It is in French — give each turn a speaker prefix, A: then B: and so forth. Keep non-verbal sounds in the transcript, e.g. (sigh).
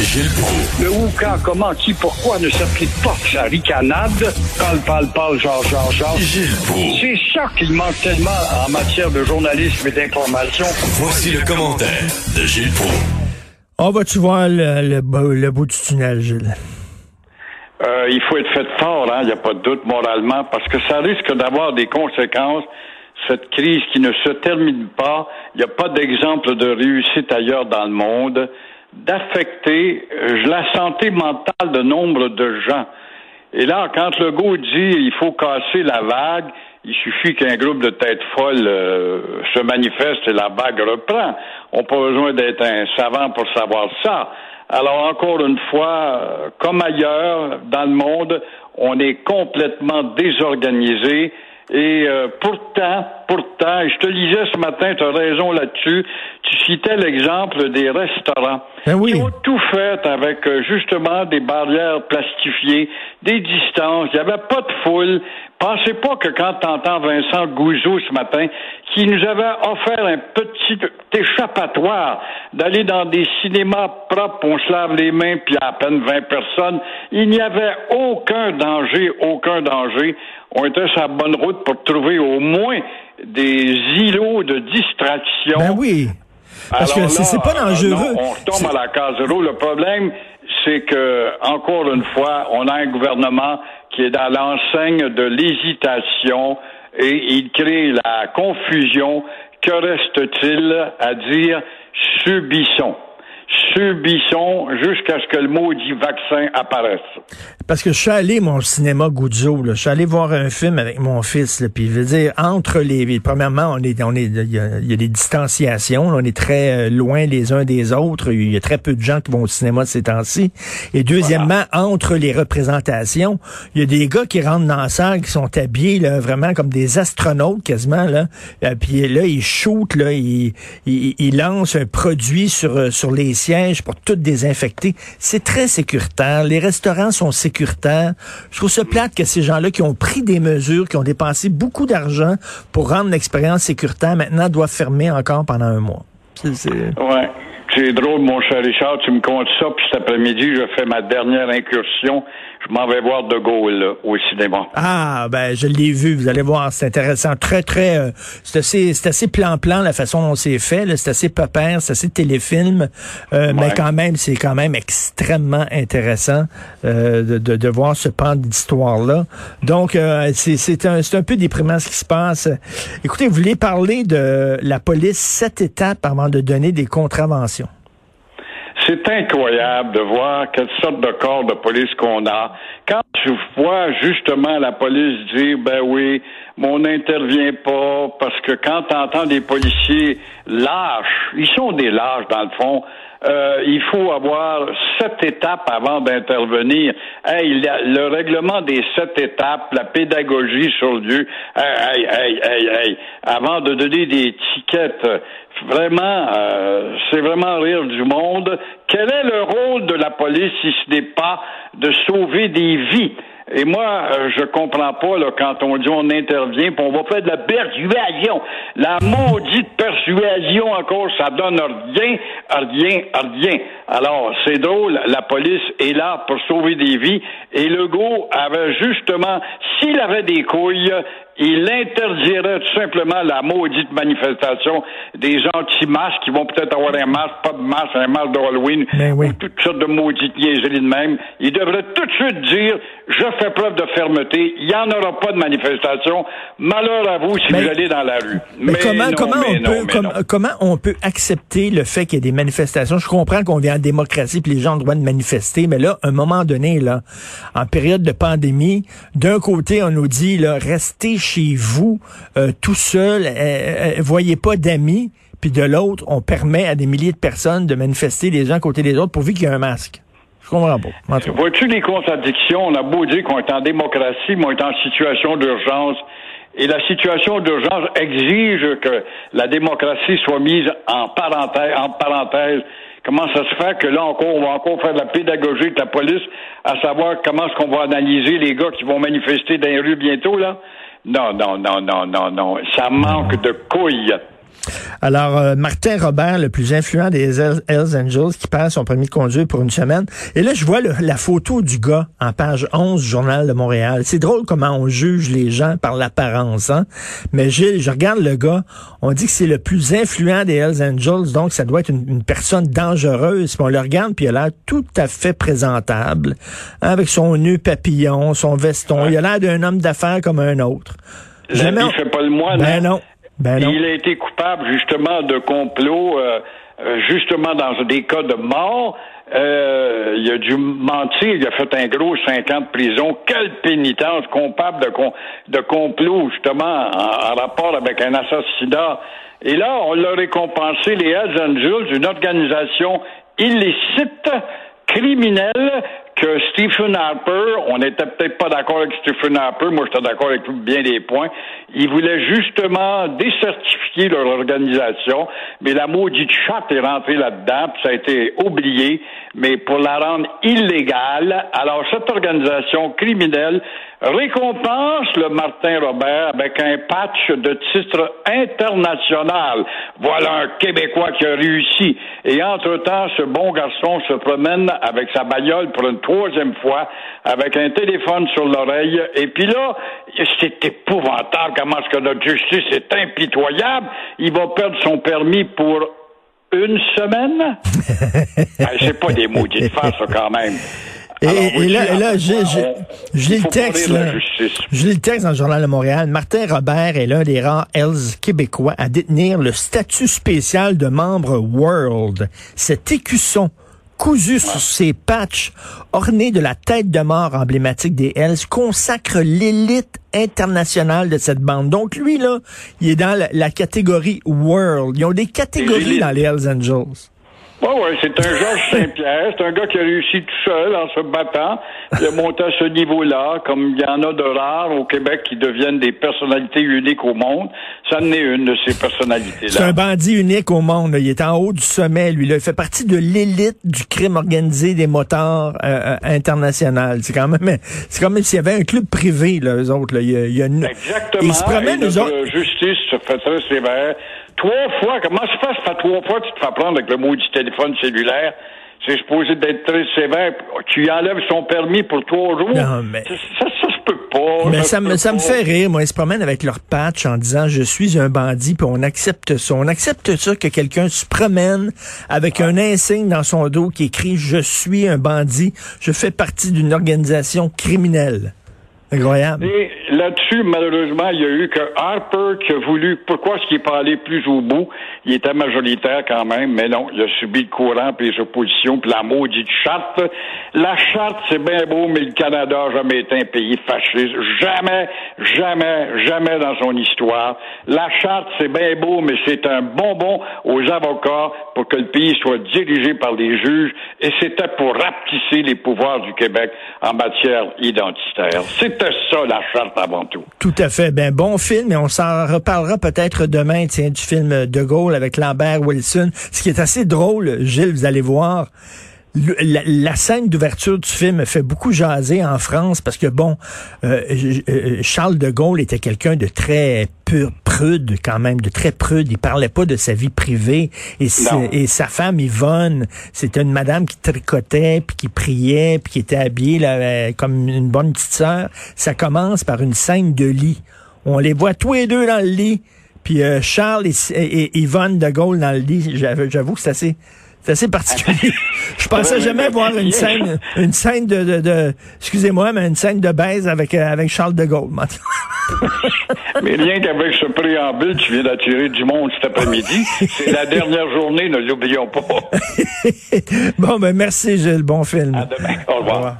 A: Gilles Proulx.
B: Le où, quand, comment, qui, pourquoi ne s'applique pas sa ricanade? Parle, parle, parle, genre, genre, genre.
A: Gilles Proulx.
B: C'est ça qu'il manque tellement en matière de journalisme et d'information.
A: Voici le commentaire de Gilles Proulx.
C: On va-tu voir le, le, bout- le bout du tunnel, Gilles?
B: Euh, il faut être fait fort, hein, il n'y a pas de doute moralement, parce que ça risque d'avoir des conséquences. Cette crise qui ne se termine pas, il n'y a pas d'exemple de réussite ailleurs dans le monde, d'affecter euh, la santé mentale de nombre de gens. Et là, quand le go dit il faut casser la vague, il suffit qu'un groupe de têtes folles euh, se manifeste et la vague reprend. On n'a pas besoin d'être un savant pour savoir ça. Alors encore une fois, euh, comme ailleurs dans le monde, on est complètement désorganisé. Et euh, pourtant, pourtant, et je te lisais ce matin, tu as raison là-dessus, tu citais l'exemple des restaurants
C: Ben oui.
B: qui ont tout fait avec euh, justement des barrières plastifiées, des distances, il n'y avait pas de foule. Pensez pas que quand tu entends Vincent Gouzeau ce matin, qui nous avait offert un petit échappatoire d'aller dans des cinémas propres, on se lave les mains, puis à peine 20 personnes, il n'y avait aucun danger, aucun danger. On était sur la bonne route pour trouver au moins des îlots de distraction.
C: Ben oui. Parce que
B: Alors
C: c'est
B: là,
C: c'est pas dangereux.
B: non, on retombe à la case zéro. Le problème, c'est que, encore une fois, on a un gouvernement qui est dans l'enseigne de l'hésitation et il crée la confusion. Que reste-t-il à dire? Subissons? Subissons jusqu'à ce que le maudit vaccin apparaisse.
C: Parce que je suis allé, mon cinéma Guzzo, là, je suis allé voir un film avec mon fils, là, puis je veux dire, entre les... Premièrement, on est, on est, il y a, il y a des distanciations, là, on est très euh, loin les uns des autres, il y a très peu de gens qui vont au cinéma ces temps-ci. Et deuxièmement, entre les représentations, il y a des gars qui rentrent dans la salle, qui sont habillés là, vraiment comme des astronautes quasiment, là, Euh, puis là, ils shootent, là, ils, ils, ils lancent un produit sur, euh, sur les sièges pour tout désinfecter. C'est très sécuritaire. Les restaurants sont sécuritaires. Je trouve ça plate que ces gens-là qui ont pris des mesures, qui ont dépensé beaucoup d'argent pour rendre l'expérience sécuritaire, maintenant doivent fermer encore pendant un mois. C'est
B: drôle, mon cher Richard, tu me comptes ça, puis cet après-midi, je fais ma dernière incursion. Je m'en vais voir De Gaulle là, au cinéma.
C: Ah, ben, je l'ai vu, vous allez voir, c'est intéressant. Très, très, euh, c'est assez, c'est assez plan-plan la façon dont c'est fait, c'est assez pépère, c'est assez téléfilm, euh, mais quand même, c'est quand même extrêmement intéressant euh, de, de, de voir ce pan d'histoire-là. Donc, euh, c'est, c'est, un, c'est un peu déprimant ce qui se passe. Écoutez, vous voulez parler de la police sept étapes avant de donner des contraventions?
B: C'est incroyable de voir quelle sorte de corps de police qu'on a. Quand tu vois justement la police dire, ben oui, on n'intervient pas, parce que quand tu entends des policiers lâches, ils sont des lâches dans le fond, euh, il faut avoir sept étapes avant d'intervenir. Hey, le règlement des sept étapes, la pédagogie sur hey, hey, hey, avant de donner des tickets, vraiment, euh, c'est vraiment rire du monde. Quel est le rôle de la police si ce n'est pas de sauver des vies? Et moi, euh, je comprends pas là, quand on dit on intervient, puis on va faire de la persuasion. La maudite persuasion encore, ça donne rien, rien, rien. Alors, c'est drôle, la police est là pour sauver des vies. Et Legault avait justement, s'il avait des couilles, il interdirait tout simplement la maudite manifestation des anti-masques qui vont peut-être avoir un masque, pas de masque, un masque d'Halloween,
C: Ben oui.
B: ou toutes sortes de maudites niaiseries de même. Il devrait tout de suite dire, je fais preuve de fermeté, il n'y en aura pas de manifestation. Malheur à vous si
C: Mais-
B: vous allez dans la rue.
C: Mais, comment,
B: non,
C: comment,
B: mais
C: on
B: non,
C: peut,
B: mais
C: comme-
B: non.
C: comment on peut accepter le fait qu'il y ait des manifestations? Je comprends qu'on vient en démocratie puis les gens ont le droit de manifester, mais là, à un moment donné, là, en période de pandémie, d'un côté, on nous dit, là, restez chez vous, euh, tout seul, euh, euh, voyez pas d'amis, puis de l'autre, on permet à des milliers de personnes de manifester les uns à côté des autres pourvu qu'il y ait un masque.
B: Vois-tu les contradictions? On a beau dire qu'on est en démocratie, mais on est en situation d'urgence. Et la situation d'urgence exige que la démocratie soit mise en parenthèse. En parenthèse. Comment ça se fait que là encore, on va encore faire de la pédagogie avec la police, à savoir comment est-ce qu'on va analyser les gars qui vont manifester dans les rues bientôt, là? Non, non, non, non, non, non. Ça manque de couilles.
C: Alors, euh, Martin Robert, le plus influent des Hells Angels, qui passe son permis de conduire pour une semaine. Et là, je vois la photo du gars en page 11 du Journal de Montréal. C'est drôle comment on juge les gens par l'apparence. Hein? Mais Gilles, je regarde le gars, on dit que c'est le plus influent des Hells Angels, donc ça doit être une, personne dangereuse. Puis on le regarde, puis il a l'air tout à fait présentable, hein, avec son nœud papillon, son veston. Il a l'air d'un homme d'affaires comme un autre.
B: L'habit fait pas le moine.
C: Ben non. Ben
B: il a été coupable justement de complot, euh, euh, justement dans des cas de mort. Euh, il a dû mentir, il a fait un gros cinq ans de prison. Quelle pénitence coupable de, de complot, justement, en, rapport avec un assassinat. Et là, on l'a récompensé, les Hells Angels, une organisation illicite, criminelle, que Stephen Harper, on n'était peut-être pas d'accord avec Stephen Harper, moi j'étais d'accord avec bien des points, il voulait justement décertifier leur organisation, mais la maudite chatte est rentrée là-dedans, puis ça a été oublié, mais pour la rendre illégale, alors cette organisation criminelle récompense le Martin Robert avec un patch de titre international. Voilà un Québécois qui a réussi. Et entre-temps, ce bon garçon se promène avec sa bagnole pour une troisième fois, avec un téléphone sur l'oreille. Et puis là, c'est épouvantable comment est-ce que notre justice est impitoyable. Il va perdre son permis pour une semaine? (laughs) ben, c'est pas des maudites farces, quand même.
C: Et, là, là j'ai le texte. Là, j'ai le texte dans le Journal de Montréal. Martin Robert est l'un des rares Hells québécois à détenir le statut spécial de membre World. Cet écusson cousu sur ses patchs, orné de la tête de mort emblématique des Hells, consacre l'élite internationale de cette bande. Donc lui, là, il est dans la, catégorie World. Ils ont des catégories dans les Hells Angels.
B: Oui, oui, c'est un Georges Saint-Pierre. C'est un gars qui a réussi tout seul en se battant. Il a monté à ce niveau-là, comme il y en a de rares au Québec qui deviennent des personnalités uniques au monde. Ça en est une de ces personnalités-là.
C: C'est un bandit unique au monde. Il est en haut du sommet, lui. Il fait partie de l'élite du crime organisé des motards euh, euh international. C'est quand même, c'est comme s'il y avait un club privé, là, eux autres. Là. Il, y a, une...
B: Exactement. Ils se promènent, autres... justice se fait très sévère. Trois fois, comment ça se passe? trois fois que tu te fais prendre avec le mot du téléphone cellulaire? C'est supposé d'être très sévère. Tu lui enlèves son permis pour trois jours. Non, mais... Ça, ça, se peut pas.
C: Mais ça, me, ça me fait rire. Moi, ils se promènent avec leur patch en disant je suis un bandit, puis on accepte ça. On accepte ça que quelqu'un se promène avec un insigne dans son dos qui écrit je suis un bandit, je fais partie d'une organisation criminelle. Incroyable.
B: Et là-dessus, malheureusement, il y a eu que Harper qui a voulu, pourquoi est-ce qu'il n'est pas allé plus au bout? Il était majoritaire quand même, mais non, il a subi le courant, puis les oppositions, puis la maudite charte. La charte, c'est bien beau, mais le Canada n'a jamais été un pays fasciste. Jamais, jamais, jamais dans son histoire. La charte, c'est bien beau, mais c'est un bonbon aux avocats pour que le pays soit dirigé par des juges, et c'était pour rapetisser les pouvoirs du Québec en matière identitaire. C'était ça, la charte tout.
C: Tout à fait. Ben, bon film, et on s'en reparlera peut-être demain, tiens, du film De Gaulle avec Lambert Wilson. Ce qui est assez drôle, Gilles, vous allez voir. La, scène d'ouverture du film fait beaucoup jaser en France parce que bon, euh, euh, Charles de Gaulle était quelqu'un de très pur, prude quand même, de très prude. Il parlait pas de sa vie privée et, et sa femme Yvonne, c'était une madame qui tricotait puis qui priait puis qui était habillée là, euh, comme une bonne petite sœur. Ça commence par une scène de lit. On les voit tous les deux dans le lit. Puis euh, Charles et, Yvonne de Gaulle dans le lit, j'avoue que c'est assez, c'est assez particulier. (laughs) Je pensais jamais voir une scène, une scène de, de, excusez-moi, mais une scène de baise avec, euh, avec Charles de Gaulle. (laughs)
B: mais rien qu'avec ce préambule, tu viens d'attirer du monde cet après-midi. C'est la dernière journée, ne l'oublions pas. (laughs)
C: bon, ben merci Gilles, bon film.
B: À demain. Au revoir.